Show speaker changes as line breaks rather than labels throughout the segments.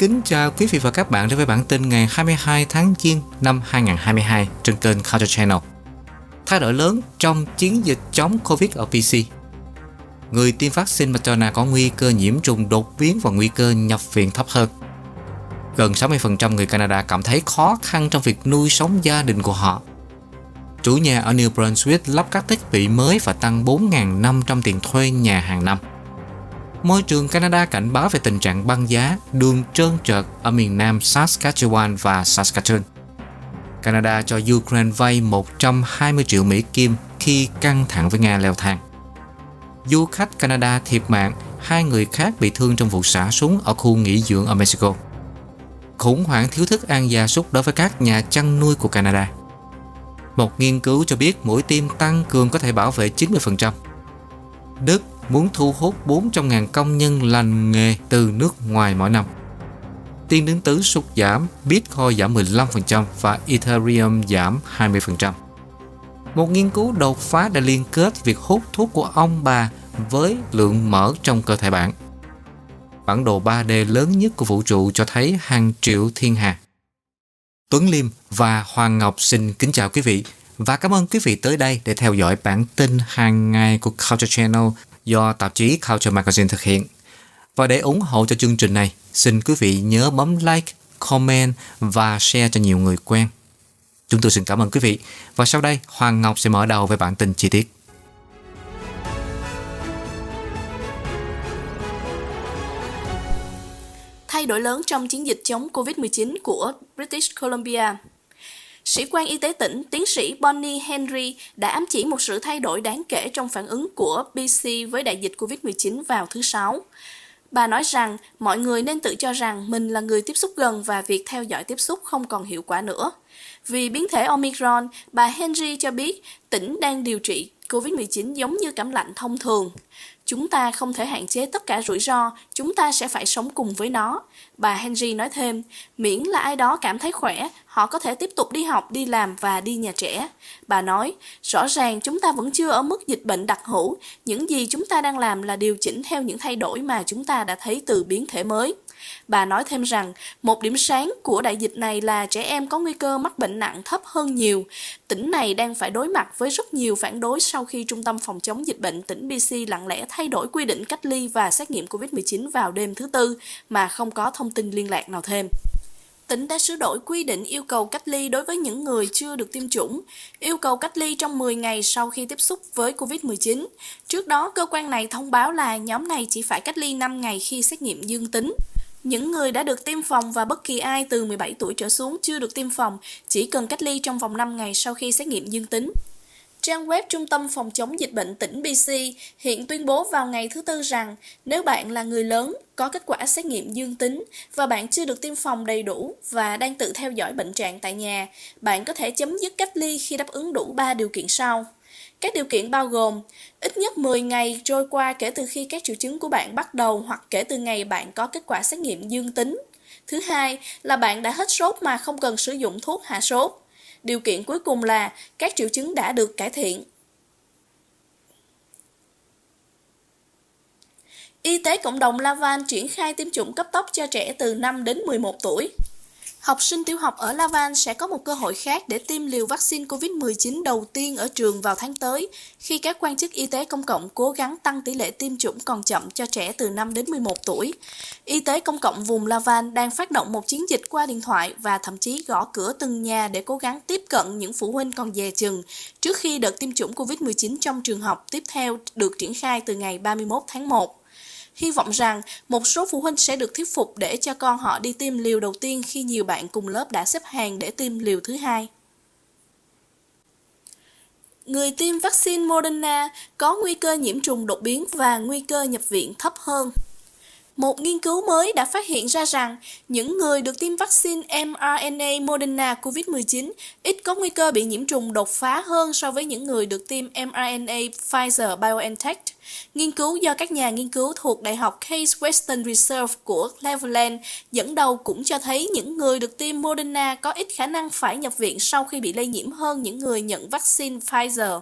kính chào quý vị và các bạn đến với bản tin ngày 22 tháng Giêng năm 2022 trên kênh Culture Channel. Thay đổi lớn trong chiến dịch chống Covid ở PC. Người tiêm vaccine Moderna có nguy cơ nhiễm trùng đột biến và nguy cơ nhập viện thấp hơn. Gần 60% người Canada cảm thấy khó khăn trong việc nuôi sống gia đình của họ. Chủ nhà ở New Brunswick lắp các thiết bị mới và tăng 4.500 tiền thuê nhà hàng năm. Môi trường Canada cảnh báo về tình trạng băng giá, đường trơn trượt ở miền Nam Saskatchewan và Saskatoon. Canada cho Ukraine vay 120 triệu Mỹ Kim khi căng thẳng với Nga leo thang. Du khách Canada thiệt mạng, hai người khác bị thương trong vụ xả súng ở khu nghỉ dưỡng ở Mexico. Khủng hoảng thiếu thức ăn gia súc đối với các nhà chăn nuôi của Canada. Một nghiên cứu cho biết mũi tiêm tăng cường có thể bảo vệ 90%. Đức muốn thu hút 400.000 công nhân lành nghề từ nước ngoài mỗi năm. Tiền đứng tứ sụt giảm, Bitcoin giảm 15% và Ethereum giảm 20%. Một nghiên cứu đột phá đã liên kết việc hút thuốc của ông bà với lượng mỡ trong cơ thể bạn. Bản đồ 3D lớn nhất của vũ trụ cho thấy hàng triệu thiên hà. Tuấn Liêm và Hoàng Ngọc xin kính chào quý vị và cảm ơn quý vị tới đây để theo dõi bản tin hàng ngày của Culture Channel do tạp chí Culture Magazine thực hiện. Và để ủng hộ cho chương trình này, xin quý vị nhớ bấm like, comment và share cho nhiều người quen. Chúng tôi xin cảm ơn quý vị. Và sau đây, Hoàng Ngọc sẽ mở đầu với bản tin chi tiết.
Thay đổi lớn trong chiến dịch chống COVID-19 của British Columbia Sĩ quan y tế tỉnh, tiến sĩ Bonnie Henry đã ám chỉ một sự thay đổi đáng kể trong phản ứng của BC với đại dịch COVID-19 vào thứ Sáu. Bà nói rằng mọi người nên tự cho rằng mình là người tiếp xúc gần và việc theo dõi tiếp xúc không còn hiệu quả nữa. Vì biến thể Omicron, bà Henry cho biết tỉnh đang điều trị COVID-19 giống như cảm lạnh thông thường. Chúng ta không thể hạn chế tất cả rủi ro, chúng ta sẽ phải sống cùng với nó. Bà Henry nói thêm, miễn là ai đó cảm thấy khỏe, họ có thể tiếp tục đi học, đi làm và đi nhà trẻ. Bà nói, rõ ràng chúng ta vẫn chưa ở mức dịch bệnh đặc hữu, những gì chúng ta đang làm là điều chỉnh theo những thay đổi mà chúng ta đã thấy từ biến thể mới. Bà nói thêm rằng, một điểm sáng của đại dịch này là trẻ em có nguy cơ mắc bệnh nặng thấp hơn nhiều. Tỉnh này đang phải đối mặt với rất nhiều phản đối sau khi Trung tâm Phòng chống dịch bệnh tỉnh BC lặng lẽ thay đổi quy định cách ly và xét nghiệm COVID-19 vào đêm thứ Tư mà không có thông tin liên lạc nào thêm tỉnh đã sửa đổi quy định yêu cầu cách ly đối với những người chưa được tiêm chủng, yêu cầu cách ly trong 10 ngày sau khi tiếp xúc với COVID-19. Trước đó, cơ quan này thông báo là nhóm này chỉ phải cách ly 5 ngày khi xét nghiệm dương tính. Những người đã được tiêm phòng và bất kỳ ai từ 17 tuổi trở xuống chưa được tiêm phòng chỉ cần cách ly trong vòng 5 ngày sau khi xét nghiệm dương tính. Trang web Trung tâm Phòng chống dịch bệnh tỉnh BC hiện tuyên bố vào ngày thứ Tư rằng nếu bạn là người lớn, có kết quả xét nghiệm dương tính và bạn chưa được tiêm phòng đầy đủ và đang tự theo dõi bệnh trạng tại nhà, bạn có thể chấm dứt cách ly khi đáp ứng đủ 3 điều kiện sau. Các điều kiện bao gồm ít nhất 10 ngày trôi qua kể từ khi các triệu chứng của bạn bắt đầu hoặc kể từ ngày bạn có kết quả xét nghiệm dương tính. Thứ hai là bạn đã hết sốt mà không cần sử dụng thuốc hạ sốt. Điều kiện cuối cùng là các triệu chứng đã được cải thiện. Y tế cộng đồng Lavan triển khai tiêm chủng cấp tốc cho trẻ từ 5 đến 11 tuổi. Học sinh tiểu học ở Lavan sẽ có một cơ hội khác để tiêm liều vaccine COVID-19 đầu tiên ở trường vào tháng tới, khi các quan chức y tế công cộng cố gắng tăng tỷ lệ tiêm chủng còn chậm cho trẻ từ 5 đến 11 tuổi. Y tế công cộng vùng Lavan đang phát động một chiến dịch qua điện thoại và thậm chí gõ cửa từng nhà để cố gắng tiếp cận những phụ huynh còn dè chừng trước khi đợt tiêm chủng COVID-19 trong trường học tiếp theo được triển khai từ ngày 31 tháng 1 hy vọng rằng một số phụ huynh sẽ được thuyết phục để cho con họ đi tiêm liều đầu tiên khi nhiều bạn cùng lớp đã xếp hàng để tiêm liều thứ hai. Người tiêm vaccine Moderna có nguy cơ nhiễm trùng đột biến và nguy cơ nhập viện thấp hơn. Một nghiên cứu mới đã phát hiện ra rằng những người được tiêm vaccine mRNA Moderna COVID-19 ít có nguy cơ bị nhiễm trùng đột phá hơn so với những người được tiêm mRNA Pfizer BioNTech. Nghiên cứu do các nhà nghiên cứu thuộc Đại học Case Western Reserve của Cleveland dẫn đầu cũng cho thấy những người được tiêm Moderna có ít khả năng phải nhập viện sau khi bị lây nhiễm hơn những người nhận vaccine Pfizer.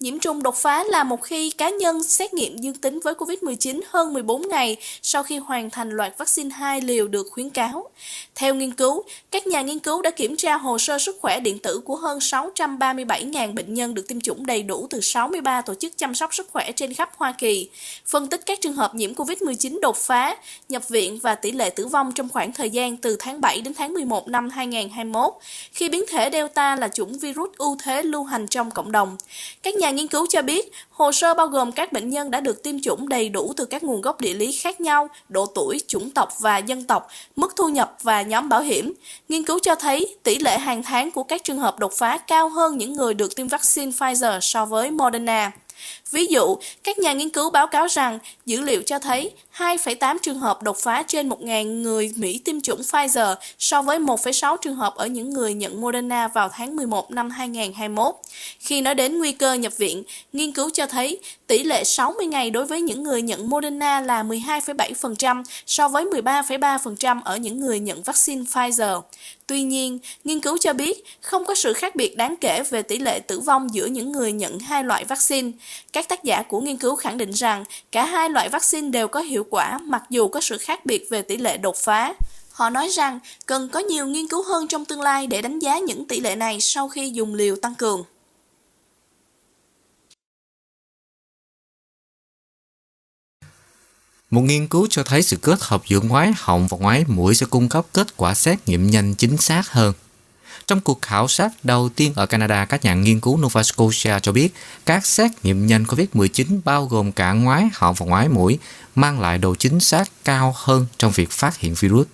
Nhiễm trùng đột phá là một khi cá nhân xét nghiệm dương tính với COVID-19 hơn 14 ngày sau khi hoàn thành loạt vaccine 2 liều được khuyến cáo. Theo nghiên cứu, các nhà nghiên cứu đã kiểm tra hồ sơ sức khỏe điện tử của hơn 637.000 bệnh nhân được tiêm chủng đầy đủ từ 63 tổ chức chăm sóc sức khỏe trên khắp Hoa Kỳ, phân tích các trường hợp nhiễm COVID-19 đột phá, nhập viện và tỷ lệ tử vong trong khoảng thời gian từ tháng 7 đến tháng 11 năm 2021, khi biến thể Delta là chủng virus ưu thế lưu hành trong cộng đồng. Các nhà nghiên cứu cho biết, hồ sơ bao gồm các bệnh nhân đã được tiêm chủng đầy đủ từ các nguồn gốc địa lý khác nhau, độ tuổi, chủng tộc và dân tộc, mức thu nhập và nhóm bảo hiểm. Nghiên cứu cho thấy tỷ lệ hàng tháng của các trường hợp đột phá cao hơn những người được tiêm vaccine Pfizer so với Moderna. Ví dụ, các nhà nghiên cứu báo cáo rằng dữ liệu cho thấy 2,8 trường hợp đột phá trên 1.000 người Mỹ tiêm chủng Pfizer so với 1,6 trường hợp ở những người nhận Moderna vào tháng 11 năm 2021. Khi nói đến nguy cơ nhập viện, nghiên cứu cho thấy tỷ lệ 60 ngày đối với những người nhận Moderna là 12,7% so với 13,3% ở những người nhận vaccine Pfizer. Tuy nhiên, nghiên cứu cho biết không có sự khác biệt đáng kể về tỷ lệ tử vong giữa những người nhận hai loại vaccine. Các các tác giả của nghiên cứu khẳng định rằng cả hai loại vaccine đều có hiệu quả mặc dù có sự khác biệt về tỷ lệ đột phá. Họ nói rằng cần có nhiều nghiên cứu hơn trong tương lai để đánh giá những tỷ lệ này sau khi dùng liều tăng cường.
Một nghiên cứu cho thấy sự kết hợp giữa ngoái họng và ngoái mũi sẽ cung cấp kết quả xét nghiệm nhanh chính xác hơn. Trong cuộc khảo sát đầu tiên ở Canada, các nhà nghiên cứu Nova Scotia cho biết các xét nghiệm nhanh COVID-19 bao gồm cả ngoái họng và ngoái mũi mang lại độ chính xác cao hơn trong việc phát hiện virus.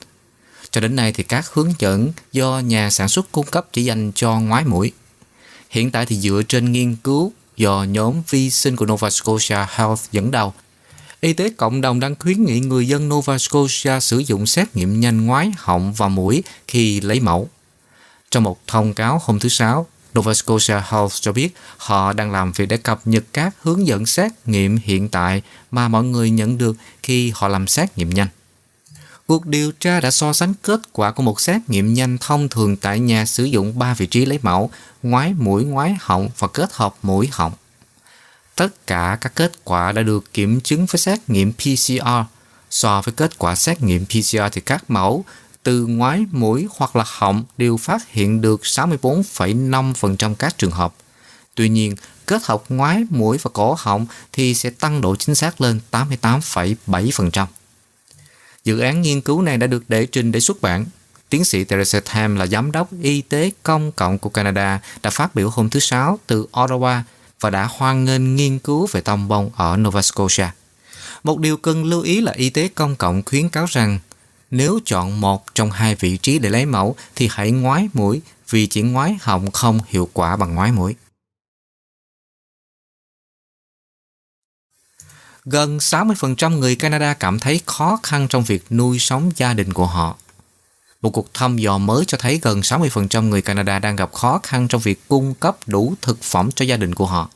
Cho đến nay thì các hướng dẫn do nhà sản xuất cung cấp chỉ dành cho ngoái mũi. Hiện tại thì dựa trên nghiên cứu do nhóm vi sinh của Nova Scotia Health dẫn đầu Y tế cộng đồng đang khuyến nghị người dân Nova Scotia sử dụng xét nghiệm nhanh ngoái, họng và mũi khi lấy mẫu. Trong một thông cáo hôm thứ Sáu, Nova Scotia Health cho biết họ đang làm việc để cập nhật các hướng dẫn xét nghiệm hiện tại mà mọi người nhận được khi họ làm xét nghiệm nhanh. Cuộc điều tra đã so sánh kết quả của một xét nghiệm nhanh thông thường tại nhà sử dụng 3 vị trí lấy mẫu, ngoái mũi, ngoái họng và kết hợp mũi họng. Tất cả các kết quả đã được kiểm chứng với xét nghiệm PCR. So với kết quả xét nghiệm PCR thì các mẫu từ ngoái mũi hoặc là họng đều phát hiện được 64,5% các trường hợp. Tuy nhiên, kết hợp ngoái mũi và cổ họng thì sẽ tăng độ chính xác lên 88,7%. Dự án nghiên cứu này đã được đệ trình để xuất bản. Tiến sĩ Teresa Tam là giám đốc y tế công cộng của Canada đã phát biểu hôm thứ Sáu từ Ottawa và đã hoan nghênh nghiên cứu về tông bông ở Nova Scotia. Một điều cần lưu ý là y tế công cộng khuyến cáo rằng nếu chọn một trong hai vị trí để lấy mẫu, thì hãy ngoái mũi, vì chỉ ngoái họng không hiệu quả bằng ngoái mũi. Gần 60% người Canada cảm thấy khó khăn trong việc nuôi sống gia đình của họ. Một cuộc thăm dò mới cho thấy gần 60% người Canada đang gặp khó khăn trong việc cung cấp đủ thực phẩm cho gia đình của họ.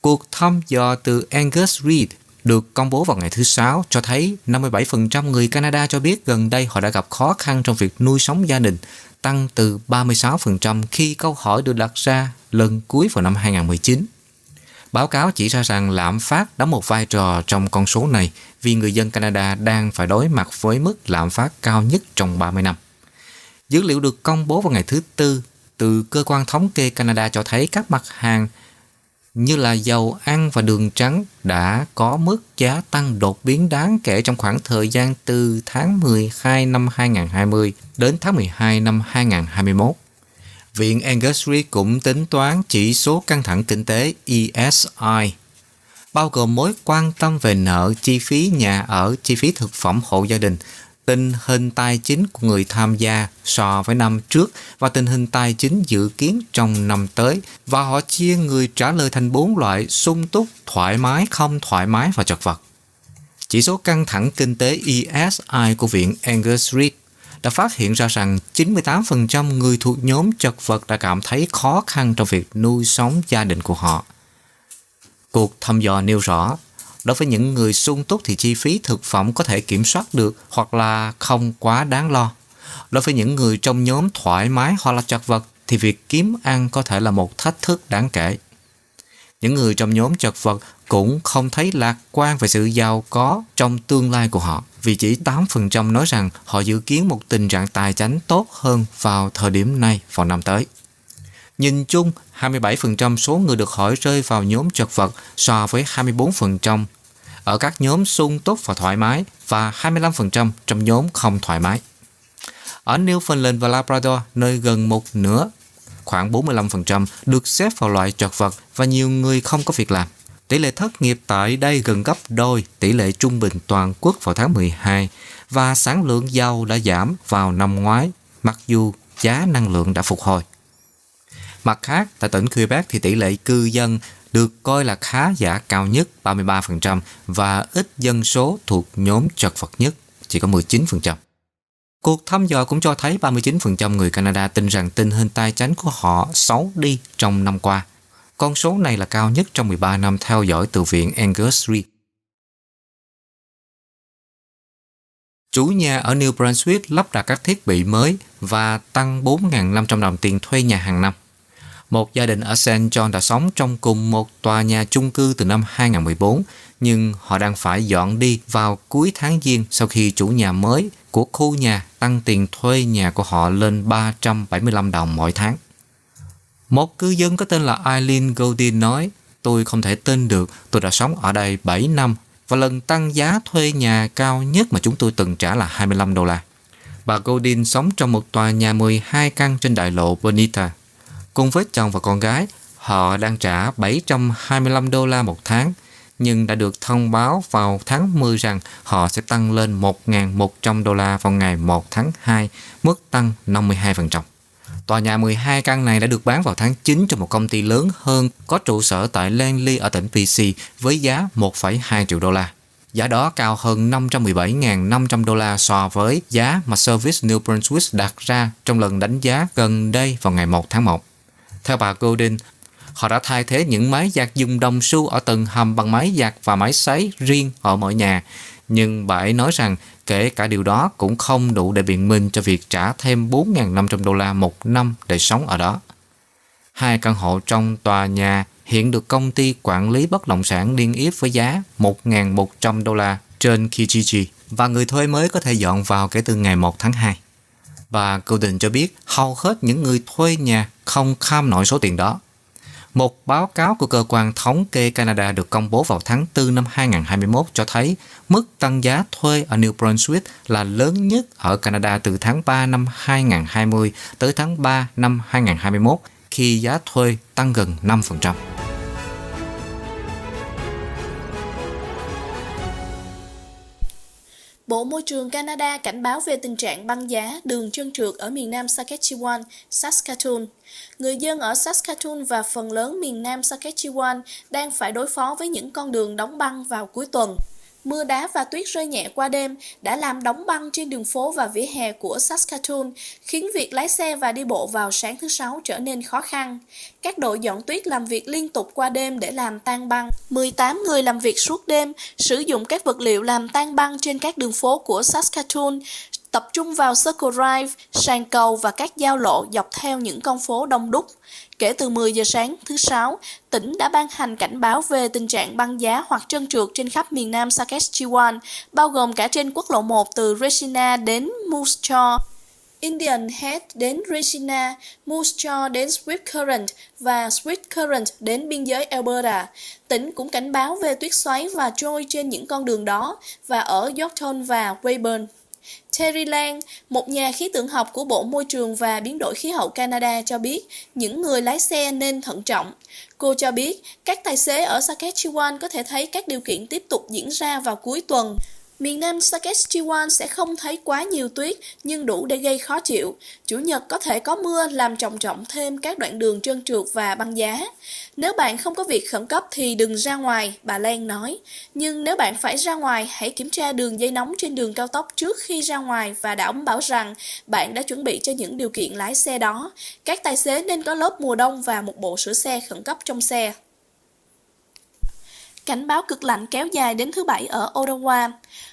Cuộc thăm dò từ Angus Reid được công bố vào ngày thứ Sáu cho thấy 57% người Canada cho biết gần đây họ đã gặp khó khăn trong việc nuôi sống gia đình, tăng từ 36% khi câu hỏi được đặt ra lần cuối vào năm 2019. Báo cáo chỉ ra rằng lạm phát đóng một vai trò trong con số này vì người dân Canada đang phải đối mặt với mức lạm phát cao nhất trong 30 năm. Dữ liệu được công bố vào ngày thứ Tư từ Cơ quan Thống kê Canada cho thấy các mặt hàng như là dầu ăn và đường trắng đã có mức giá tăng đột biến đáng kể trong khoảng thời gian từ tháng 12 năm 2020 đến tháng 12 năm 2021. Viện Angus Reid cũng tính toán chỉ số căng thẳng kinh tế ESI, bao gồm mối quan tâm về nợ, chi phí nhà ở, chi phí thực phẩm hộ gia đình, tình hình tài chính của người tham gia so với năm trước và tình hình tài chính dự kiến trong năm tới và họ chia người trả lời thành bốn loại sung túc, thoải mái, không thoải mái và chật vật. Chỉ số căng thẳng kinh tế ESI của Viện Angus Reid đã phát hiện ra rằng 98% người thuộc nhóm chật vật đã cảm thấy khó khăn trong việc nuôi sống gia đình của họ. Cuộc thăm dò nêu rõ Đối với những người sung túc thì chi phí thực phẩm có thể kiểm soát được hoặc là không quá đáng lo. Đối với những người trong nhóm thoải mái hoặc là chật vật thì việc kiếm ăn có thể là một thách thức đáng kể. Những người trong nhóm chật vật cũng không thấy lạc quan về sự giàu có trong tương lai của họ, vì chỉ 8% nói rằng họ dự kiến một tình trạng tài chính tốt hơn vào thời điểm này vào năm tới. Nhìn chung, 27% số người được hỏi rơi vào nhóm chật vật so với 24% ở các nhóm sung túc và thoải mái và 25% trong nhóm không thoải mái. Ở Newfoundland và Labrador, nơi gần một nửa, khoảng 45% được xếp vào loại chật vật và nhiều người không có việc làm. Tỷ lệ thất nghiệp tại đây gần gấp đôi tỷ lệ trung bình toàn quốc vào tháng 12 và sản lượng dầu đã giảm vào năm ngoái mặc dù giá năng lượng đã phục hồi. Mặt khác, tại tỉnh Quebec thì tỷ lệ cư dân được coi là khá giả cao nhất 33% và ít dân số thuộc nhóm chật vật nhất chỉ có 19%. Cuộc thăm dò cũng cho thấy 39% người Canada tin rằng tình hình tài chính của họ xấu đi trong năm qua. Con số này là cao nhất trong 13 năm theo dõi từ viện Angus Reid. Chủ nhà ở New Brunswick lắp đặt các thiết bị mới và tăng 4.500 đồng tiền thuê nhà hàng năm. Một gia đình ở St. John đã sống trong cùng một tòa nhà chung cư từ năm 2014, nhưng họ đang phải dọn đi vào cuối tháng Giêng sau khi chủ nhà mới của khu nhà tăng tiền thuê nhà của họ lên 375 đồng mỗi tháng. Một cư dân có tên là Eileen Goldin nói, tôi không thể tin được tôi đã sống ở đây 7 năm và lần tăng giá thuê nhà cao nhất mà chúng tôi từng trả là 25 đô la. Bà Goldin sống trong một tòa nhà 12 căn trên đại lộ Bonita. Cùng với chồng và con gái, họ đang trả 725 đô la một tháng, nhưng đã được thông báo vào tháng 10 rằng họ sẽ tăng lên 1.100 đô la vào ngày 1 tháng 2, mức tăng 52%. Tòa nhà 12 căn này đã được bán vào tháng 9 cho một công ty lớn hơn có trụ sở tại Langley ở tỉnh PC với giá 1,2 triệu đô la. Giá đó cao hơn 517.500 đô la so với giá mà Service New Brunswick đặt ra trong lần đánh giá gần đây vào ngày 1 tháng 1. Theo bà Golden, họ đã thay thế những máy giặt dùng đồng xu ở tầng hầm bằng máy giặt và máy sấy riêng ở mỗi nhà. Nhưng bà ấy nói rằng kể cả điều đó cũng không đủ để biện minh cho việc trả thêm 4.500 đô la một năm để sống ở đó. Hai căn hộ trong tòa nhà hiện được công ty quản lý bất động sản niêm yết với giá 1.100 đô la trên Kijiji và người thuê mới có thể dọn vào kể từ ngày 1 tháng 2. Bà Golden cho biết hầu hết những người thuê nhà không kham nổi số tiền đó. Một báo cáo của cơ quan thống kê Canada được công bố vào tháng 4 năm 2021 cho thấy mức tăng giá thuê ở New Brunswick là lớn nhất ở Canada từ tháng 3 năm 2020 tới tháng 3 năm 2021 khi giá thuê tăng gần 5%.
Bộ Môi trường Canada cảnh báo về tình trạng băng giá đường chân trượt ở miền nam Saskatchewan, Saskatoon. Người dân ở Saskatoon và phần lớn miền nam Saskatchewan đang phải đối phó với những con đường đóng băng vào cuối tuần. Mưa đá và tuyết rơi nhẹ qua đêm đã làm đóng băng trên đường phố và vỉa hè của Saskatoon, khiến việc lái xe và đi bộ vào sáng thứ Sáu trở nên khó khăn. Các đội dọn tuyết làm việc liên tục qua đêm để làm tan băng. 18 người làm việc suốt đêm, sử dụng các vật liệu làm tan băng trên các đường phố của Saskatoon, tập trung vào Circle Drive, sàn cầu và các giao lộ dọc theo những con phố đông đúc. Kể từ 10 giờ sáng thứ Sáu, tỉnh đã ban hành cảnh báo về tình trạng băng giá hoặc trơn trượt trên khắp miền nam Saskatchewan, bao gồm cả trên quốc lộ 1 từ Regina đến Moose Jaw, Indian Head đến Regina, Moose Jaw đến Swift Current và Swift Current đến biên giới Alberta. Tỉnh cũng cảnh báo về tuyết xoáy và trôi trên những con đường đó và ở Yorkton và Weyburn. Terry Lang, một nhà khí tượng học của Bộ Môi trường và Biến đổi khí hậu Canada cho biết những người lái xe nên thận trọng. Cô cho biết các tài xế ở Saskatchewan có thể thấy các điều kiện tiếp tục diễn ra vào cuối tuần. Miền Nam Saskatchewan sẽ không thấy quá nhiều tuyết nhưng đủ để gây khó chịu. Chủ nhật có thể có mưa làm trọng trọng thêm các đoạn đường trơn trượt và băng giá. Nếu bạn không có việc khẩn cấp thì đừng ra ngoài, bà Lan nói. Nhưng nếu bạn phải ra ngoài, hãy kiểm tra đường dây nóng trên đường cao tốc trước khi ra ngoài và đảm bảo rằng bạn đã chuẩn bị cho những điều kiện lái xe đó. Các tài xế nên có lớp mùa đông và một bộ sửa xe khẩn cấp trong xe cảnh báo cực lạnh kéo dài đến thứ Bảy ở Ottawa.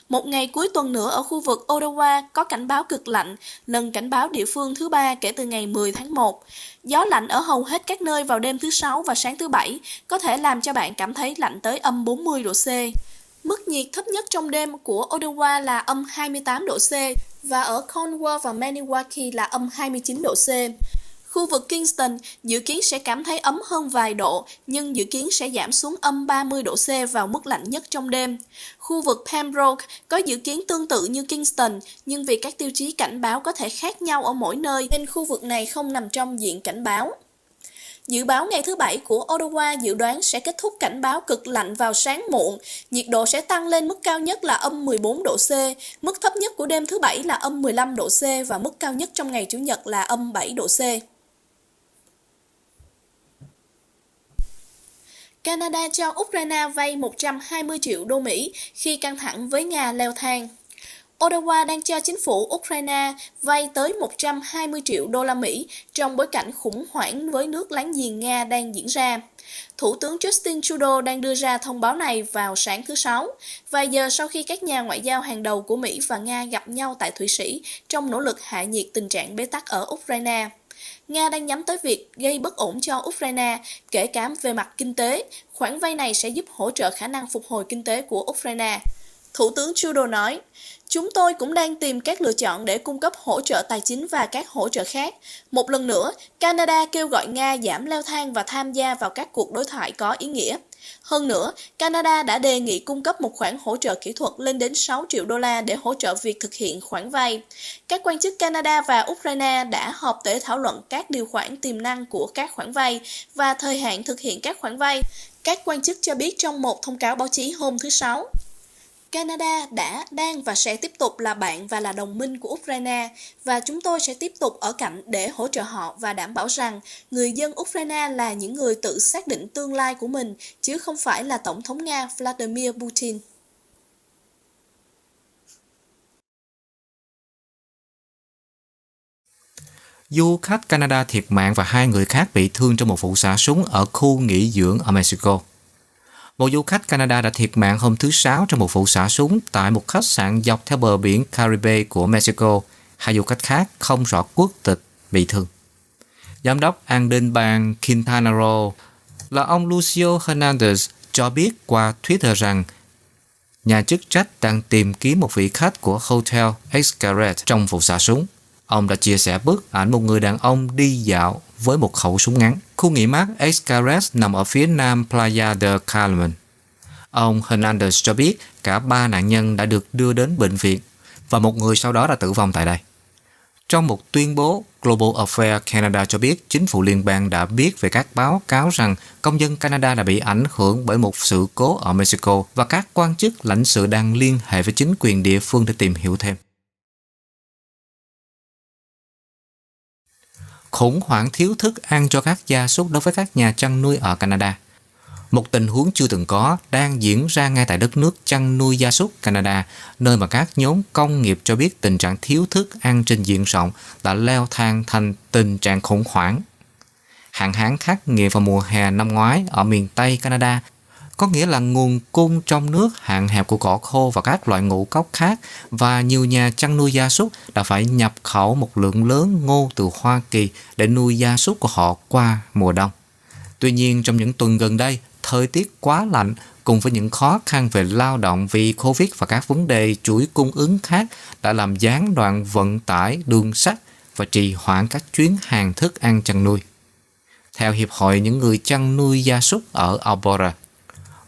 Một ngày cuối tuần nữa ở khu vực Ottawa có cảnh báo cực lạnh, lần cảnh báo địa phương thứ ba kể từ ngày 10 tháng 1. Gió lạnh ở hầu hết các nơi vào đêm thứ Sáu và sáng thứ Bảy có thể làm cho bạn cảm thấy lạnh tới âm 40 độ C. Mức nhiệt thấp nhất trong đêm của Ottawa là âm 28 độ C và ở Cornwall và Maniwaki là âm 29 độ C. Khu vực Kingston dự kiến sẽ cảm thấy ấm hơn vài độ, nhưng dự kiến sẽ giảm xuống âm 30 độ C vào mức lạnh nhất trong đêm. Khu vực Pembroke có dự kiến tương tự như Kingston, nhưng vì các tiêu chí cảnh báo có thể khác nhau ở mỗi nơi nên khu vực này không nằm trong diện cảnh báo. Dự báo ngày thứ Bảy của Ottawa dự đoán sẽ kết thúc cảnh báo cực lạnh vào sáng muộn. Nhiệt độ sẽ tăng lên mức cao nhất là âm 14 độ C, mức thấp nhất của đêm thứ Bảy là âm 15 độ C và mức cao nhất trong ngày Chủ nhật là âm 7 độ C. Canada cho Ukraine vay 120 triệu đô Mỹ khi căng thẳng với Nga leo thang. Ottawa đang cho chính phủ Ukraine vay tới 120 triệu đô la Mỹ trong bối cảnh khủng hoảng với nước láng giềng Nga đang diễn ra. Thủ tướng Justin Trudeau đang đưa ra thông báo này vào sáng thứ Sáu, vài giờ sau khi các nhà ngoại giao hàng đầu của Mỹ và Nga gặp nhau tại Thụy Sĩ trong nỗ lực hạ nhiệt tình trạng bế tắc ở Ukraine. Nga đang nhắm tới việc gây bất ổn cho Ukraine, kể cả về mặt kinh tế. Khoản vay này sẽ giúp hỗ trợ khả năng phục hồi kinh tế của Ukraine. Thủ tướng Trudeau nói, Chúng tôi cũng đang tìm các lựa chọn để cung cấp hỗ trợ tài chính và các hỗ trợ khác. Một lần nữa, Canada kêu gọi Nga giảm leo thang và tham gia vào các cuộc đối thoại có ý nghĩa. Hơn nữa, Canada đã đề nghị cung cấp một khoản hỗ trợ kỹ thuật lên đến 6 triệu đô la để hỗ trợ việc thực hiện khoản vay. Các quan chức Canada và Ukraine đã họp để thảo luận các điều khoản tiềm năng của các khoản vay và thời hạn thực hiện các khoản vay. Các quan chức cho biết trong một thông cáo báo chí hôm thứ Sáu. Canada đã, đang và sẽ tiếp tục là bạn và là đồng minh của Ukraine và chúng tôi sẽ tiếp tục ở cạnh để hỗ trợ họ và đảm bảo rằng người dân Ukraine là những người tự xác định tương lai của mình chứ không phải là Tổng thống Nga Vladimir Putin.
Du khách Canada thiệt mạng và hai người khác bị thương trong một vụ xả súng ở khu nghỉ dưỡng ở Mexico. Một du khách Canada đã thiệt mạng hôm thứ Sáu trong một vụ xả súng tại một khách sạn dọc theo bờ biển Caribe của Mexico. Hai du khách khác không rõ quốc tịch bị thương. Giám đốc an ninh bang Quintana Roo là ông Lucio Hernandez cho biết qua Twitter rằng nhà chức trách đang tìm kiếm một vị khách của Hotel Xcaret trong vụ xả súng. Ông đã chia sẻ bức ảnh một người đàn ông đi dạo với một khẩu súng ngắn. Khu nghỉ mát Escares nằm ở phía nam Playa de Carmen. Ông Hernandez cho biết cả ba nạn nhân đã được đưa đến bệnh viện và một người sau đó đã tử vong tại đây. Trong một tuyên bố, Global Affairs Canada cho biết chính phủ liên bang đã biết về các báo cáo rằng công dân Canada đã bị ảnh hưởng bởi một sự cố ở Mexico và các quan chức lãnh sự đang liên hệ với chính quyền địa phương để tìm hiểu thêm. Khủng hoảng thiếu thức ăn cho các gia súc đối với các nhà chăn nuôi ở Canada. Một tình huống chưa từng có đang diễn ra ngay tại đất nước chăn nuôi gia súc Canada, nơi mà các nhóm công nghiệp cho biết tình trạng thiếu thức ăn trên diện rộng đã leo thang thành tình trạng khủng hoảng. Hạn hán khắc nghiệt vào mùa hè năm ngoái ở miền Tây Canada có nghĩa là nguồn cung trong nước hạn hẹp của cỏ khô và các loại ngũ cốc khác và nhiều nhà chăn nuôi gia súc đã phải nhập khẩu một lượng lớn ngô từ Hoa Kỳ để nuôi gia súc của họ qua mùa đông. Tuy nhiên trong những tuần gần đây, thời tiết quá lạnh cùng với những khó khăn về lao động vì Covid và các vấn đề chuỗi cung ứng khác đã làm gián đoạn vận tải đường sắt và trì hoãn các chuyến hàng thức ăn chăn nuôi. Theo Hiệp hội những người chăn nuôi gia súc ở Alberta,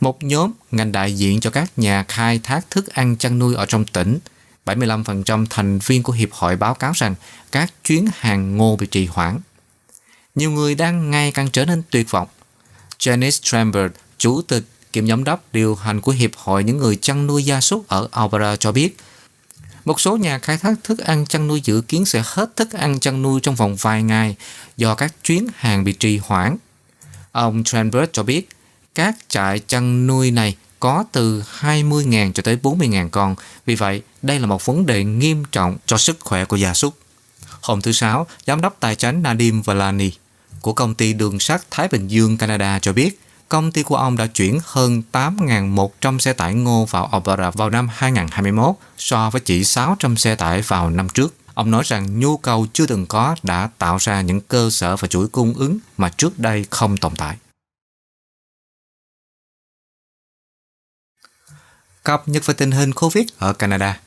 một nhóm ngành đại diện cho các nhà khai thác thức ăn chăn nuôi ở trong tỉnh. 75% thành viên của hiệp hội báo cáo rằng các chuyến hàng ngô bị trì hoãn. Nhiều người đang ngày càng trở nên tuyệt vọng. Janice Trambert, chủ tịch kiêm giám đốc điều hành của Hiệp hội những người chăn nuôi gia súc ở Alberta cho biết, một số nhà khai thác thức ăn chăn nuôi dự kiến sẽ hết thức ăn chăn nuôi trong vòng vài ngày do các chuyến hàng bị trì hoãn. Ông Trambert cho biết, các trại chăn nuôi này có từ 20.000 cho tới 40.000 con. Vì vậy, đây là một vấn đề nghiêm trọng cho sức khỏe của gia súc. Hôm thứ Sáu, Giám đốc Tài chính Nadim Valani của công ty đường sắt Thái Bình Dương Canada cho biết công ty của ông đã chuyển hơn 8.100 xe tải ngô vào Alberta vào năm 2021 so với chỉ 600 xe tải vào năm trước. Ông nói rằng nhu cầu chưa từng có đã tạo ra những cơ sở và chuỗi cung ứng mà trước đây không tồn tại. Cập nhật về tình hình COVID ở Canada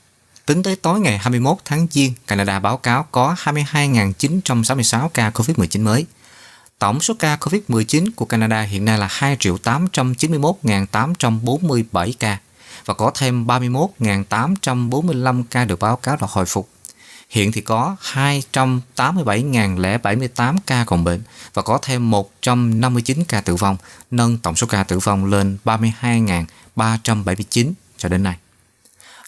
Tính tới tối ngày 21 tháng Giêng, Canada báo cáo có 22.966 ca COVID-19 mới. Tổng số ca COVID-19 của Canada hiện nay là 2 891.847 ca và có thêm 31.845 ca được báo cáo là hồi phục. Hiện thì có 287.078 ca còn bệnh và có thêm 159 ca tử vong, nâng tổng số ca tử vong lên 32.379 cho đến nay.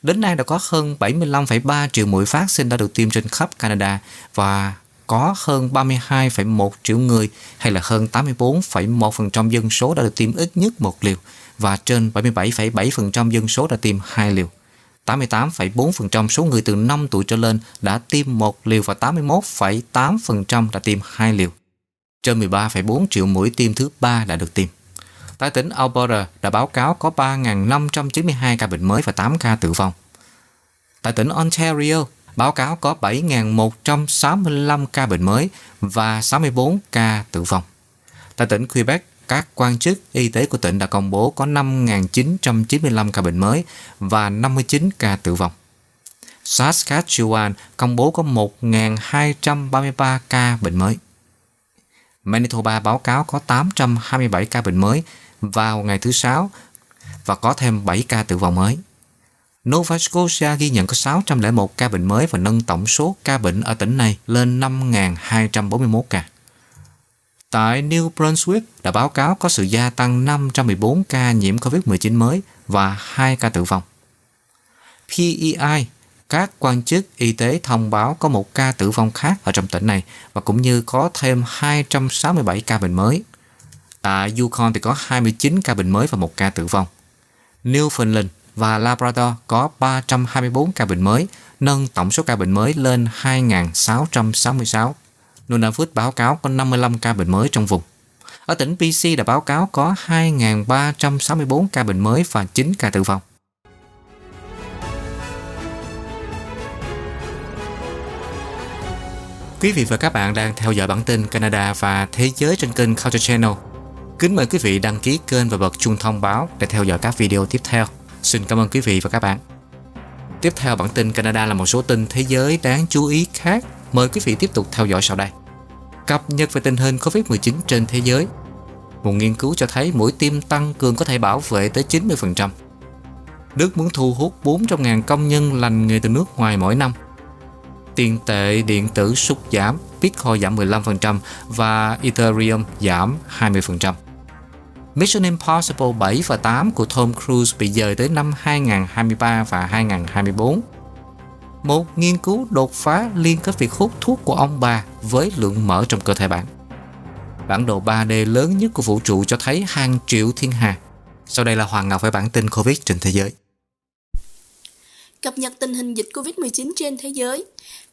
Đến nay đã có hơn 75,3 triệu mũi vaccine đã được tiêm trên khắp Canada và có hơn 32,1 triệu người hay là hơn 84,1% dân số đã được tiêm ít nhất một liều và trên 77,7% dân số đã tiêm hai liều. 88,4% số người từ 5 tuổi trở lên đã tiêm một liều và 81,8% đã tiêm hai liều. Trên 13,4 triệu mũi tiêm thứ ba đã được tiêm. Tại tỉnh Alberta đã báo cáo có 3.592 ca bệnh mới và 8 ca tử vong. Tại tỉnh Ontario, báo cáo có 7.165 ca bệnh mới và 64 ca tử vong. Tại tỉnh Quebec, các quan chức y tế của tỉnh đã công bố có 5.995 ca bệnh mới và 59 ca tử vong. Saskatchewan công bố có 1.233 ca bệnh mới. Manitoba báo cáo có 827 ca bệnh mới vào ngày thứ Sáu và có thêm 7 ca tử vong mới. Nova Scotia ghi nhận có 601 ca bệnh mới và nâng tổng số ca bệnh ở tỉnh này lên 5.241 ca. Tại New Brunswick đã báo cáo có sự gia tăng 514 ca nhiễm COVID-19 mới và 2 ca tử vong. PEI, các quan chức y tế thông báo có một ca tử vong khác ở trong tỉnh này và cũng như có thêm 267 ca bệnh mới. Tại Yukon thì có 29 ca bệnh mới và một ca tử vong. Newfoundland và Labrador có 324 ca bệnh mới, nâng tổng số ca bệnh mới lên 2.666. Nunavut báo cáo có 55 ca bệnh mới trong vùng. Ở tỉnh BC đã báo cáo có 2.364 ca bệnh mới và 9 ca tử vong. Quý vị và các bạn đang theo dõi bản tin Canada và Thế giới trên kênh Culture Channel. Kính mời quý vị đăng ký kênh và bật chuông thông báo để theo dõi các video tiếp theo. Xin cảm ơn quý vị và các bạn. Tiếp theo bản tin Canada là một số tin thế giới đáng chú ý khác. Mời quý vị tiếp tục theo dõi sau đây. Cập nhật về tình hình COVID-19 trên thế giới. Một nghiên cứu cho thấy mũi tiêm tăng cường có thể bảo vệ tới 90%. Đức muốn thu hút 400.000 công nhân lành nghề từ nước ngoài mỗi năm. Tiền tệ điện tử sụt giảm, Bitcoin giảm 15% và Ethereum giảm 20%. Mission Impossible 7 và 8 của Tom Cruise bị dời tới năm 2023 và 2024. Một nghiên cứu đột phá liên kết việc hút thuốc của ông bà với lượng mỡ trong cơ thể bạn. Bản đồ 3D lớn nhất của vũ trụ cho thấy hàng triệu thiên hà. Sau đây là Hoàng Ngọc với bản tin COVID trên thế giới
cập nhật tình hình dịch COVID-19 trên thế giới.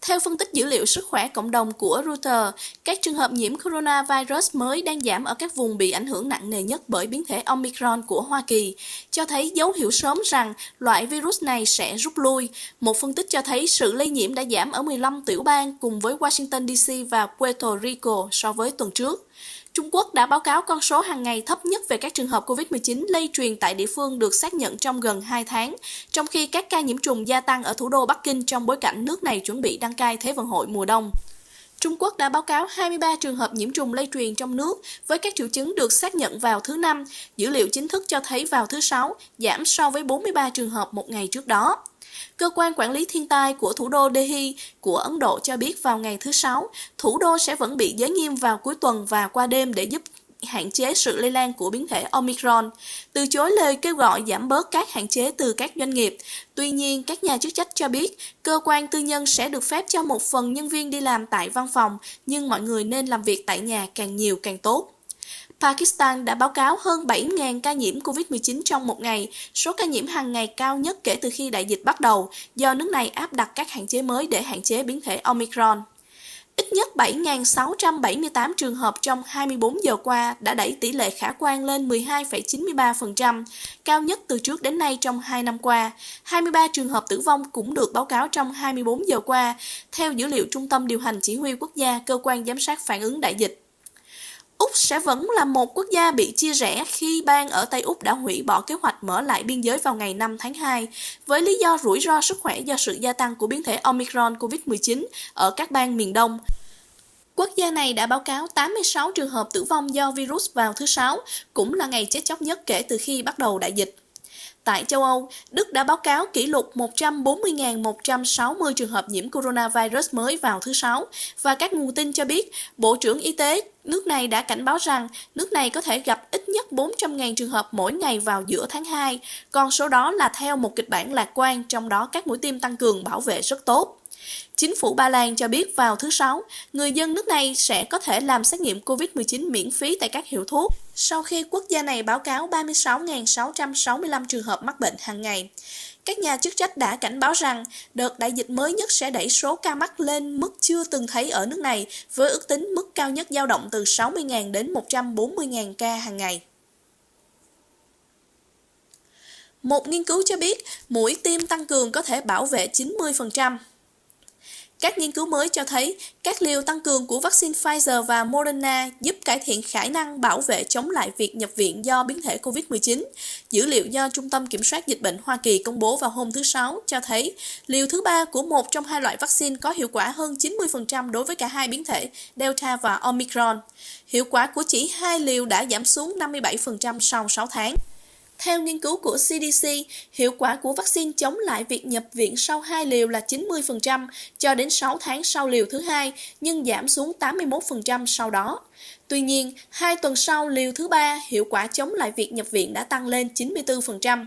Theo phân tích dữ liệu sức khỏe cộng đồng của Reuters, các trường hợp nhiễm coronavirus mới đang giảm ở các vùng bị ảnh hưởng nặng nề nhất bởi biến thể Omicron của Hoa Kỳ, cho thấy dấu hiệu sớm rằng loại virus này sẽ rút lui. Một phân tích cho thấy sự lây nhiễm đã giảm ở 15 tiểu bang cùng với Washington DC và Puerto Rico so với tuần trước. Trung Quốc đã báo cáo con số hàng ngày thấp nhất về các trường hợp COVID-19 lây truyền tại địa phương được xác nhận trong gần 2 tháng, trong khi các ca nhiễm trùng gia tăng ở thủ đô Bắc Kinh trong bối cảnh nước này chuẩn bị đăng cai Thế vận hội mùa đông. Trung Quốc đã báo cáo 23 trường hợp nhiễm trùng lây truyền trong nước với các triệu chứng được xác nhận vào thứ Năm. Dữ liệu chính thức cho thấy vào thứ Sáu giảm so với 43 trường hợp một ngày trước đó. Cơ quan quản lý thiên tai của thủ đô Delhi của Ấn Độ cho biết vào ngày thứ Sáu, thủ đô sẽ vẫn bị giới nghiêm vào cuối tuần và qua đêm để giúp hạn chế sự lây lan của biến thể Omicron, từ chối lời kêu gọi giảm bớt các hạn chế từ các doanh nghiệp. Tuy nhiên, các nhà chức trách cho biết cơ quan tư nhân sẽ được phép cho một phần nhân viên đi làm tại văn phòng, nhưng mọi người nên làm việc tại nhà càng nhiều càng tốt. Pakistan đã báo cáo hơn 7.000 ca nhiễm COVID-19 trong một ngày, số ca nhiễm hàng ngày cao nhất kể từ khi đại dịch bắt đầu, do nước này áp đặt các hạn chế mới để hạn chế biến thể Omicron. Ít nhất 7.678 trường hợp trong 24 giờ qua đã đẩy tỷ lệ khả quan lên 12,93%, cao nhất từ trước đến nay trong 2 năm qua. 23 trường hợp tử vong cũng được báo cáo trong 24 giờ qua, theo dữ liệu Trung tâm Điều hành Chỉ huy Quốc gia, cơ quan giám sát phản ứng đại dịch. Úc sẽ vẫn là một quốc gia bị chia rẽ khi bang ở Tây Úc đã hủy bỏ kế hoạch mở lại biên giới vào ngày 5 tháng 2, với lý do rủi ro sức khỏe do sự gia tăng của biến thể Omicron COVID-19 ở các bang miền Đông. Quốc gia này đã báo cáo 86 trường hợp tử vong do virus vào thứ Sáu, cũng là ngày chết chóc nhất kể từ khi bắt đầu đại dịch. Tại châu Âu, Đức đã báo cáo kỷ lục 140.160 trường hợp nhiễm coronavirus mới vào thứ Sáu và các nguồn tin cho biết Bộ trưởng Y tế nước này đã cảnh báo rằng nước này có thể gặp ít nhất 400.000 trường hợp mỗi ngày vào giữa tháng 2, còn số đó là theo một kịch bản lạc quan, trong đó các mũi tiêm tăng cường bảo vệ rất tốt. Chính phủ Ba Lan cho biết vào thứ Sáu, người dân nước này sẽ có thể làm xét nghiệm COVID-19 miễn phí tại các hiệu thuốc, sau khi quốc gia này báo cáo 36.665 trường hợp mắc bệnh hàng ngày. Các nhà chức trách đã cảnh báo rằng đợt đại dịch mới nhất sẽ đẩy số ca mắc lên mức chưa từng thấy ở nước này, với ước tính mức cao nhất dao động từ 60.000 đến 140.000 ca hàng ngày. Một nghiên cứu cho biết mũi tiêm tăng cường có thể bảo vệ 90%. Các nghiên cứu mới cho thấy các liều tăng cường của vaccine Pfizer và Moderna giúp cải thiện khả năng bảo vệ chống lại việc nhập viện do biến thể COVID-19. Dữ liệu do Trung tâm Kiểm soát Dịch bệnh Hoa Kỳ công bố vào hôm thứ Sáu cho thấy liều thứ ba của một trong hai loại vaccine có hiệu quả hơn 90% đối với cả hai biến thể Delta và Omicron. Hiệu quả của chỉ hai liều đã giảm xuống 57% sau 6 tháng. Theo nghiên cứu của CDC, hiệu quả của vaccine chống lại việc nhập viện sau 2 liều là 90% cho đến 6 tháng sau liều thứ hai, nhưng giảm xuống 81% sau đó. Tuy nhiên, 2 tuần sau liều thứ ba, hiệu quả chống lại việc nhập viện đã tăng lên 94%.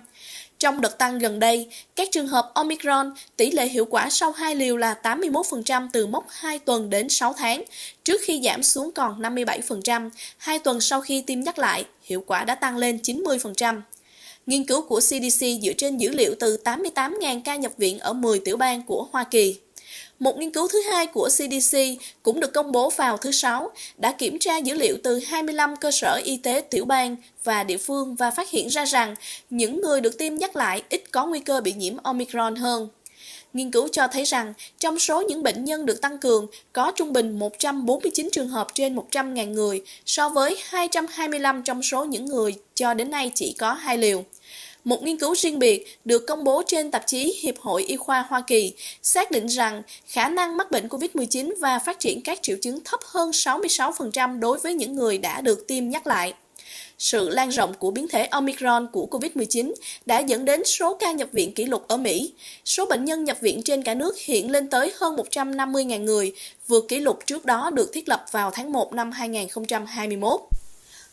Trong đợt tăng gần đây, các trường hợp Omicron, tỷ lệ hiệu quả sau 2 liều là 81% từ mốc 2 tuần đến 6 tháng, trước khi giảm xuống còn 57%. 2 tuần sau khi tiêm nhắc lại, hiệu quả đã tăng lên 90%. Nghiên cứu của CDC dựa trên dữ liệu từ 88.000 ca nhập viện ở 10 tiểu bang của Hoa Kỳ. Một nghiên cứu thứ hai của CDC cũng được công bố vào thứ Sáu, đã kiểm tra dữ liệu từ 25 cơ sở y tế tiểu bang và địa phương và phát hiện ra rằng những người được tiêm nhắc lại ít có nguy cơ bị nhiễm Omicron hơn. Nghiên cứu cho thấy rằng trong số những bệnh nhân được tăng cường, có trung bình 149 trường hợp trên 100.000 người so với 225 trong số những người cho đến nay chỉ có hai liều. Một nghiên cứu riêng biệt được công bố trên tạp chí Hiệp hội Y khoa Hoa Kỳ xác định rằng khả năng mắc bệnh COVID-19 và phát triển các triệu chứng thấp hơn 66% đối với những người đã được tiêm nhắc lại. Sự lan rộng của biến thể Omicron của COVID-19 đã dẫn đến số ca nhập viện kỷ lục ở Mỹ. Số bệnh nhân nhập viện trên cả nước hiện lên tới hơn 150.000 người, vượt kỷ lục trước đó được thiết lập vào tháng 1 năm 2021.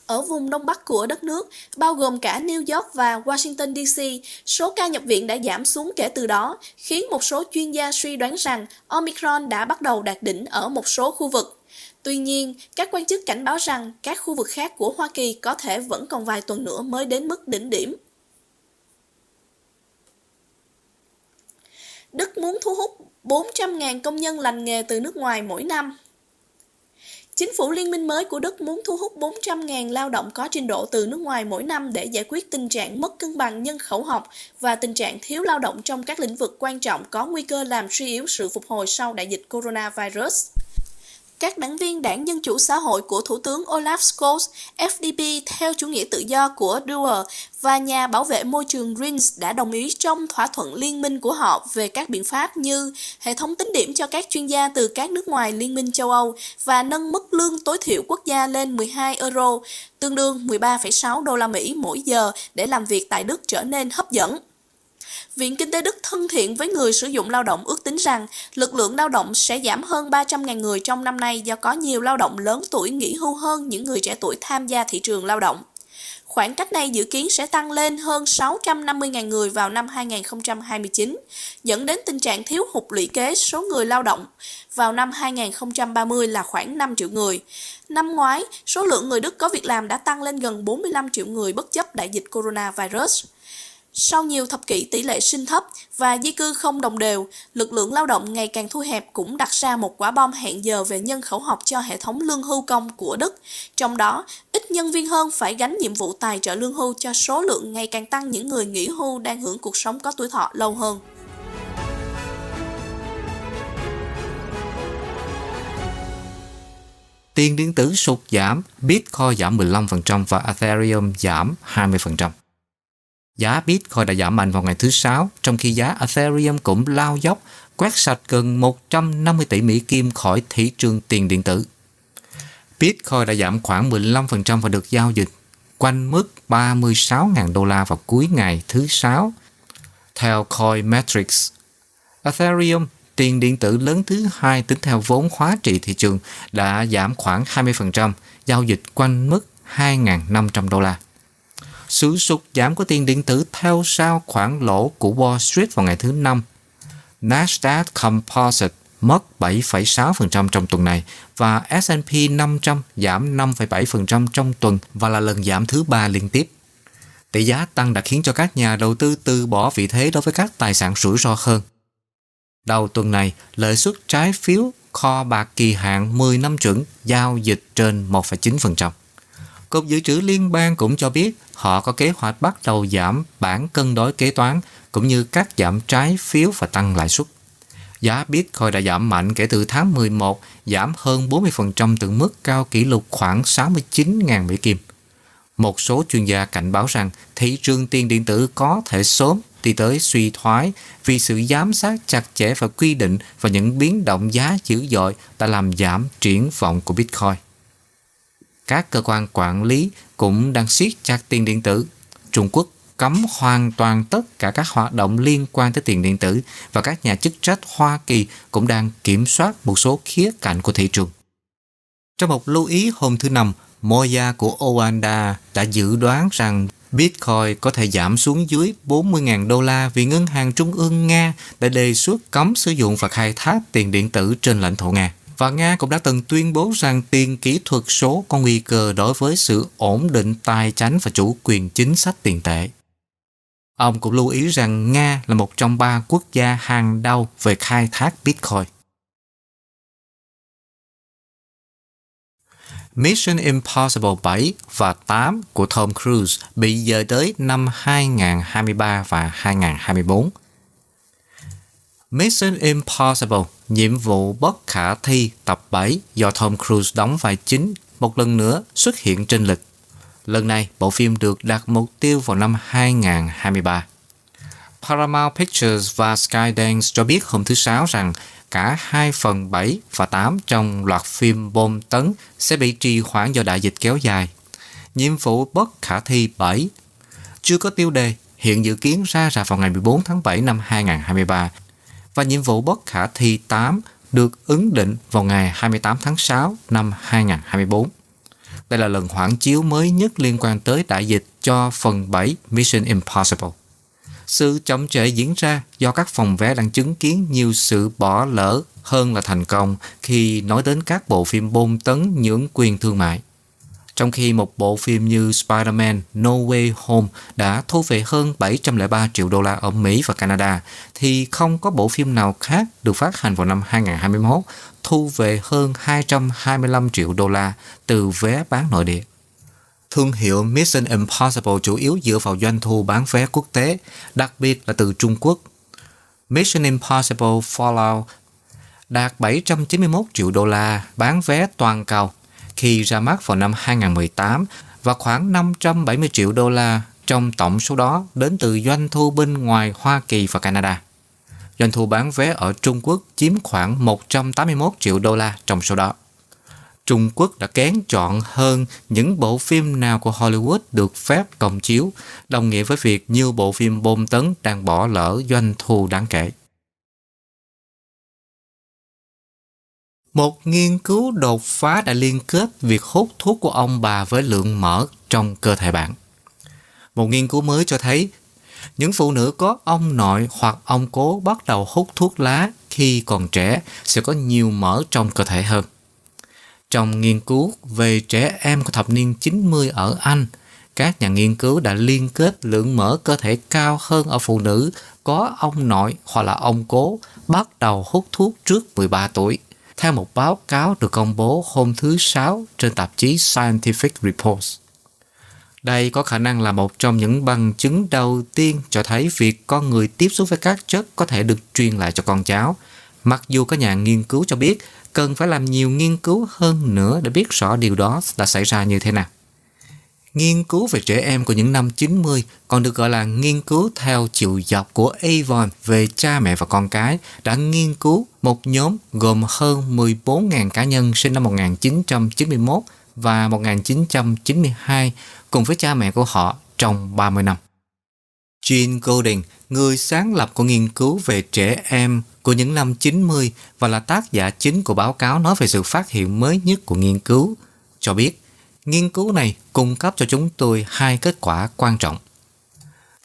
Ở vùng đông bắc của đất nước, bao gồm cả New York và Washington DC, số ca nhập viện đã giảm xuống kể từ đó, khiến một số chuyên gia suy đoán rằng Omicron đã bắt đầu đạt đỉnh ở một số khu vực. Tuy nhiên, các quan chức cảnh báo rằng các khu vực khác của Hoa Kỳ có thể vẫn còn vài tuần nữa mới đến mức đỉnh điểm. Đức muốn thu hút 400.000 công nhân lành nghề từ nước ngoài mỗi năm. Chính phủ liên minh mới của Đức muốn thu hút 400.000 lao động có trình độ từ nước ngoài mỗi năm để giải quyết tình trạng mất cân bằng nhân khẩu học và tình trạng thiếu lao động trong các lĩnh vực quan trọng có nguy cơ làm suy yếu sự phục hồi sau đại dịch coronavirus. Các đảng viên đảng Dân Chủ Xã hội của Thủ tướng Olaf Scholz, FDP theo chủ nghĩa tự do của Duer và nhà bảo vệ môi trường Greens đã đồng ý trong thỏa thuận liên minh của họ về các biện pháp như hệ thống tính điểm cho các chuyên gia từ các nước ngoài Liên minh châu Âu và nâng mức lương tối thiểu quốc gia lên 12 euro, tương đương 13,6 đô la Mỹ mỗi giờ để làm việc tại Đức trở nên hấp dẫn. Viện Kinh tế Đức thân thiện với người sử dụng lao động ước tính rằng lực lượng lao động sẽ giảm hơn 300.000 người trong năm nay do có nhiều lao động lớn tuổi nghỉ hưu hơn những người trẻ tuổi tham gia thị trường lao động. Khoảng cách này dự kiến sẽ tăng lên hơn 650.000 người vào năm 2029, dẫn đến tình trạng thiếu hụt lũy kế số người lao động. Vào năm 2030 là khoảng 5 triệu người. Năm ngoái, số lượng người Đức có việc làm đã tăng lên gần 45 triệu người bất chấp đại dịch coronavirus. Sau nhiều thập kỷ tỷ lệ sinh thấp và di cư không đồng đều, lực lượng lao động ngày càng thu hẹp cũng đặt ra một quả bom hẹn giờ về nhân khẩu học cho hệ thống lương hưu công của Đức. Trong đó, ít nhân viên hơn phải gánh nhiệm vụ tài trợ lương hưu cho số lượng ngày càng tăng những người nghỉ hưu đang hưởng cuộc sống có tuổi thọ lâu hơn.
Tiền điện tử sụt giảm, Bitcoin giảm 15% và Ethereum giảm 20%. Giá Bitcoin đã giảm mạnh vào ngày thứ Sáu, trong khi giá Ethereum cũng lao dốc, quét sạch gần 150 tỷ Mỹ Kim khỏi thị trường tiền điện tử. Bitcoin đã giảm khoảng 15% và được giao dịch quanh mức 36.000 đô la vào cuối ngày thứ Sáu, theo Coinmetrics. Ethereum, tiền điện tử lớn thứ hai tính theo vốn hóa trị thị trường, đã giảm khoảng 20%, giao dịch quanh mức 2.500 đô la. Sự sụt giảm của tiền điện tử theo sau khoản lỗ của Wall Street vào ngày thứ Năm. Nasdaq Composite mất 7,6% trong tuần này và S&P 500 giảm 5,7% trong tuần và là lần giảm thứ ba liên tiếp. Tỷ giá tăng đã khiến cho các nhà đầu tư từ bỏ vị thế đối với các tài sản rủi ro hơn. Đầu tuần này, lợi suất trái phiếu kho bạc kỳ hạn 10 năm chuẩn giao dịch trên 1,9%. Cục Dự trữ Liên bang cũng cho biết họ có kế hoạch bắt đầu giảm bản cân đối kế toán cũng như cắt giảm trái phiếu và tăng lãi suất. Giá Bitcoin đã giảm mạnh kể từ tháng 11, giảm hơn 40% từ mức cao kỷ lục khoảng 69.000 Mỹ Kim. Một số chuyên gia cảnh báo rằng thị trường tiền điện tử có thể sớm đi tới suy thoái vì sự giám sát chặt chẽ và quy định và những biến động giá dữ dội đã làm giảm triển vọng của Bitcoin. Các cơ quan quản lý cũng đang siết chặt tiền điện tử. Trung Quốc cấm hoàn toàn tất cả các hoạt động liên quan tới tiền điện tử và các nhà chức trách Hoa Kỳ cũng đang kiểm soát một số khía cạnh của thị trường. Trong một lưu ý hôm thứ Năm, Moya của Oanda đã dự đoán rằng Bitcoin có thể giảm xuống dưới 40.000 đô la vì Ngân hàng Trung ương Nga đã đề xuất cấm sử dụng và khai thác tiền điện tử trên lãnh thổ Nga. Và Nga cũng đã từng tuyên bố rằng tiền kỹ thuật số có nguy cơ đối với sự ổn định tài chính và chủ quyền chính sách tiền tệ. Ông cũng lưu ý rằng Nga là một trong ba quốc gia hàng đầu về khai thác Bitcoin. Mission Impossible 7 và 8 của Tom Cruise bị dời tới năm 2023 và 2024. Mission Impossible, nhiệm vụ bất khả thi tập 7 do Tom Cruise đóng vai chính một lần nữa xuất hiện trên lịch. Lần này, bộ phim được đặt mục tiêu vào năm 2023. Paramount Pictures và Skydance cho biết hôm thứ Sáu rằng cả 2 phần 7 và 8 trong loạt phim bom tấn sẽ bị trì hoãn do đại dịch kéo dài. Nhiệm vụ bất khả thi 7 chưa có tiêu đề, hiện dự kiến ra rạp vào ngày 14 tháng 7 năm 2023 và nhiệm vụ bất khả thi 8 được ứng định vào ngày 28 tháng 6 năm 2024. Đây là lần hoãn chiếu mới nhất liên quan tới đại dịch cho phần 7 Mission Impossible. Sự chậm trễ diễn ra do các phòng vé đang chứng kiến nhiều sự bỏ lỡ hơn là thành công khi nói đến các bộ phim bom tấn những quyền thương mại. Trong khi một bộ phim như Spider-Man No Way Home đã thu về hơn 703 triệu đô la ở Mỹ và Canada, thì không có bộ phim nào khác được phát hành vào năm 2021 thu về hơn 225 triệu đô la từ vé bán nội địa. Thương hiệu Mission Impossible chủ yếu dựa vào doanh thu bán vé quốc tế, đặc biệt là từ Trung Quốc. Mission Impossible Fallout đạt 791 triệu đô la bán vé toàn cầu khi ra mắt vào năm 2018 và khoảng 570 triệu đô la trong tổng số đó đến từ doanh thu bên ngoài Hoa Kỳ và Canada. Doanh thu bán vé ở Trung Quốc chiếm khoảng 181 triệu đô la trong số đó. Trung Quốc đã kén chọn hơn những bộ phim nào của Hollywood được phép công chiếu, đồng nghĩa với việc nhiều bộ phim bom tấn đang bỏ lỡ doanh thu đáng kể. Một nghiên cứu đột phá đã liên kết việc hút thuốc của ông bà với lượng mỡ trong cơ thể bạn. Một nghiên cứu mới cho thấy những phụ nữ có ông nội hoặc ông cố bắt đầu hút thuốc lá khi còn trẻ sẽ có nhiều mỡ trong cơ thể hơn. Trong nghiên cứu về trẻ em của thập niên 90 ở Anh, các nhà nghiên cứu đã liên kết lượng mỡ cơ thể cao hơn ở phụ nữ có ông nội hoặc là ông cố bắt đầu hút thuốc trước 13 tuổi, theo một báo cáo được công bố hôm thứ Sáu trên tạp chí Scientific Reports. Đây có khả năng là một trong những bằng chứng đầu tiên cho thấy việc con người tiếp xúc với các chất có thể được truyền lại cho con cháu, mặc dù các nhà nghiên cứu cho biết cần phải làm nhiều nghiên cứu hơn nữa để biết rõ điều đó đã xảy ra như thế nào. Nghiên cứu về trẻ em của những năm 90 còn được gọi là nghiên cứu theo chiều dọc của Avon về cha mẹ và con cái đã nghiên cứu một nhóm gồm hơn 14.000 cá nhân sinh năm 1991 và 1992 cùng với cha mẹ của họ trong 30 năm. Jean Golding, người sáng lập của nghiên cứu về trẻ em của những năm 90 và là tác giả chính của báo cáo nói về sự phát hiện mới nhất của nghiên cứu, cho biết nghiên cứu này cung cấp cho chúng tôi hai kết quả quan trọng.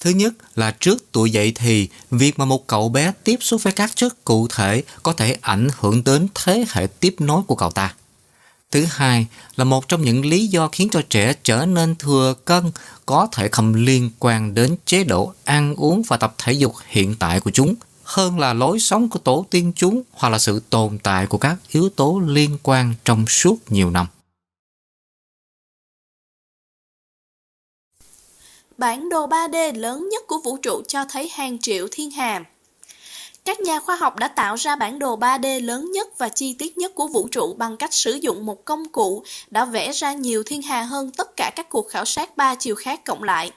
Thứ nhất là trước tuổi dậy thì, việc mà một cậu bé tiếp xúc với các chất cụ thể có thể ảnh hưởng đến thế hệ tiếp nối của cậu ta. Thứ hai là một trong những lý do khiến cho trẻ trở nên thừa cân có thể không liên quan đến chế độ ăn uống và tập thể dục hiện tại của chúng hơn là lối sống của tổ tiên chúng hoặc là sự tồn tại của các yếu tố liên quan trong suốt nhiều năm.
Bản đồ 3D lớn nhất của vũ trụ cho thấy hàng triệu thiên hà. Các nhà khoa học đã tạo ra bản đồ 3D lớn nhất và chi tiết nhất của vũ trụ bằng cách sử dụng một công cụ đã vẽ ra nhiều thiên hà hơn tất cả các cuộc khảo sát ba chiều khác cộng lại.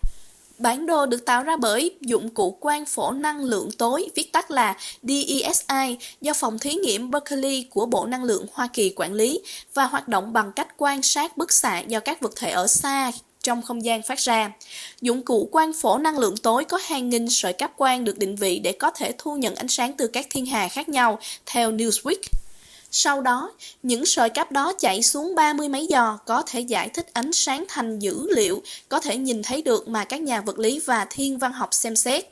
Bản đồ được tạo ra bởi dụng cụ quang phổ năng lượng tối, viết tắt là DESI, do phòng thí nghiệm Berkeley của Bộ Năng lượng Hoa Kỳ quản lý và hoạt động bằng cách quan sát bức xạ do các vật thể ở xa trong không gian phát ra. Dụng cụ quang phổ năng lượng tối có hàng nghìn sợi cáp quang được định vị để có thể thu nhận ánh sáng từ các thiên hà khác nhau, theo Newsweek. Sau đó, những sợi cáp đó chạy xuống ba mươi mấy giò có thể giải thích ánh sáng thành dữ liệu có thể nhìn thấy được mà các nhà vật lý và thiên văn học xem xét.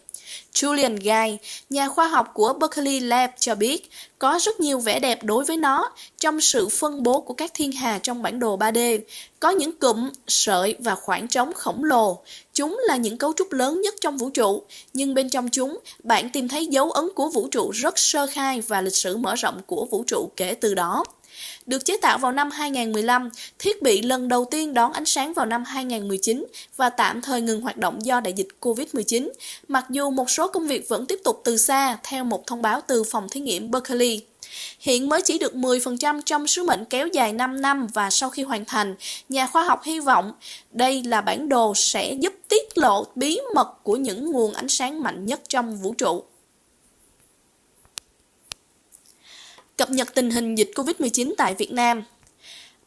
Julian Guy, nhà khoa học của Berkeley Lab cho biết, có rất nhiều vẻ đẹp đối với nó trong sự phân bố của các thiên hà trong bản đồ 3D. Có những cụm, sợi và khoảng trống khổng lồ. Chúng là những cấu trúc lớn nhất trong vũ trụ, nhưng bên trong chúng, bạn tìm thấy dấu ấn của vũ trụ rất sơ khai và lịch sử mở rộng của vũ trụ kể từ đó. Được chế tạo vào năm 2015, thiết bị lần đầu tiên đón ánh sáng vào năm 2019 và tạm thời ngừng hoạt động do đại dịch COVID-19, mặc dù một số công việc vẫn tiếp tục từ xa theo một thông báo từ phòng thí nghiệm Berkeley. Hiện mới chỉ được 10% trong sứ mệnh kéo dài 5 năm và sau khi hoàn thành, nhà khoa học hy vọng đây là bản đồ sẽ giúp tiết lộ bí mật của những nguồn ánh sáng mạnh nhất trong vũ trụ. Cập nhật tình hình dịch COVID-19 tại Việt Nam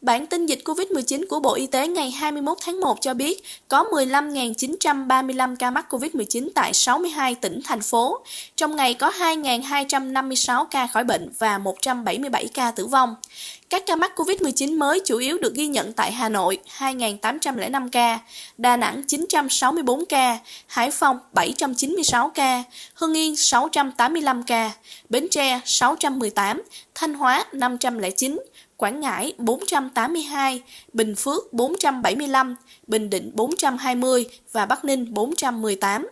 Bản tin dịch COVID-19 của Bộ Y tế ngày 21 tháng 1 cho biết có 15.935 ca mắc COVID-19 tại 62 tỉnh, thành phố. Trong ngày có 2.256 ca khỏi bệnh và 177 ca tử vong. Các ca mắc COVID-19 mới chủ yếu được ghi nhận tại Hà Nội 2.805 ca, Đà Nẵng 964 ca, Hải Phòng 796 ca, Hưng Yên 685 ca, Bến Tre 618, Thanh Hóa 509, Quảng Ngãi 482, Bình Phước 475, Bình Định 420 và Bắc Ninh 418.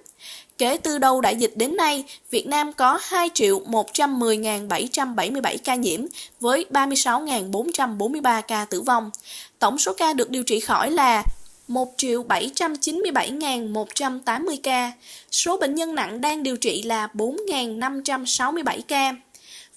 Kể từ đầu đại dịch đến nay, Việt Nam có 2 triệu 110.777 ca nhiễm với 36.443 ca tử vong. Tổng số ca được điều trị khỏi là 1 triệu 797.180 ca. Số bệnh nhân nặng đang điều trị là 4.567 ca.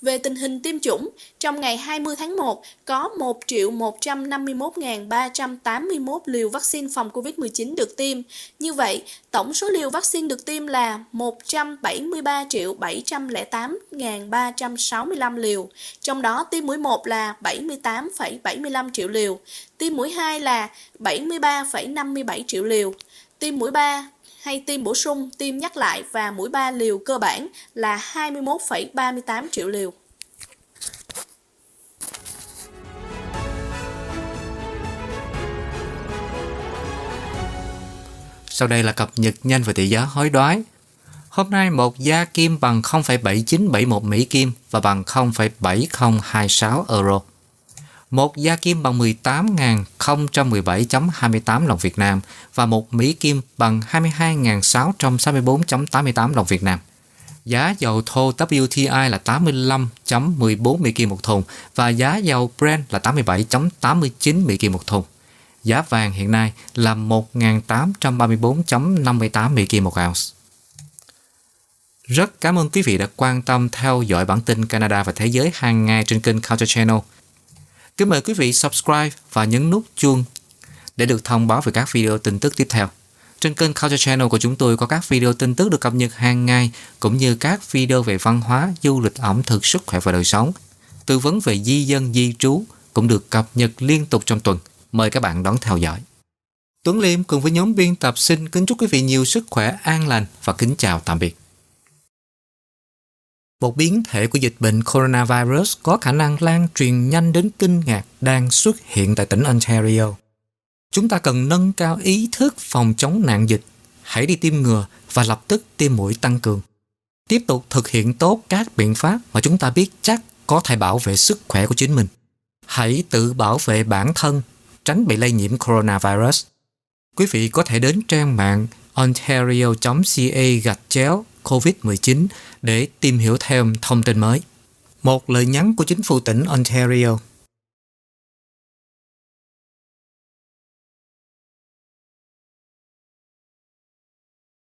Về tình hình tiêm chủng, trong ngày 20 tháng 1 có 1 triệu 151.381 liều vaccine phòng COVID-19 được tiêm. Như vậy, tổng số liều vaccine được tiêm là 173.708.365 liều. Trong đó tiêm mũi 1 là 78,75 triệu liều, tiêm mũi 2 là 73,57 triệu liều, tiêm mũi 3 hay tiêm bổ sung, tiêm nhắc lại và mũi 3 liều cơ bản là 21,38 triệu liều.
Sau đây là cập nhật nhanh về tỷ giá hối đoái. Hôm nay một gia kim bằng 0,7971 Mỹ Kim và bằng 0,7026 euro một gia kim bằng 18.017.28 đồng Việt Nam và một Mỹ kim bằng 22.664.88 đồng Việt Nam. Giá dầu thô WTI là 85.14 Mỹ Kim một thùng và giá dầu Brent là 87.89 Mỹ Kim một thùng. Giá vàng hiện nay là 1.834.58 Mỹ Kim một ounce. Rất cảm ơn quý vị đã quan tâm theo dõi bản tin Canada và Thế giới hàng ngày trên kênh Culture Channel. Kính mời quý vị subscribe và nhấn nút chuông để được thông báo về các video tin tức tiếp theo. Trên kênh Culture Channel của chúng tôi có các video tin tức được cập nhật hàng ngày cũng như các video về văn hóa, du lịch, ẩm thực, sức khỏe và đời sống. Tư vấn về di dân, di trú cũng được cập nhật liên tục trong tuần. Mời các bạn đón theo dõi. Tuấn Liêm cùng với nhóm biên tập xin kính chúc quý vị nhiều sức khỏe, an lành và kính chào tạm biệt. Một biến thể của dịch bệnh coronavirus có khả năng lan truyền nhanh đến kinh ngạc đang xuất hiện tại tỉnh Ontario. Chúng ta cần nâng cao ý thức phòng chống nạn dịch, hãy đi tiêm ngừa và lập tức tiêm mũi tăng cường. Tiếp tục thực hiện tốt các biện pháp mà chúng ta biết chắc có thể bảo vệ sức khỏe của chính mình. Hãy tự bảo vệ bản thân, tránh bị lây nhiễm coronavirus. Quý vị có thể đến trang mạng ontario.ca gạch chéo COVID-19 để tìm hiểu thêm thông tin mới. Một lời nhắn của chính phủ tỉnh Ontario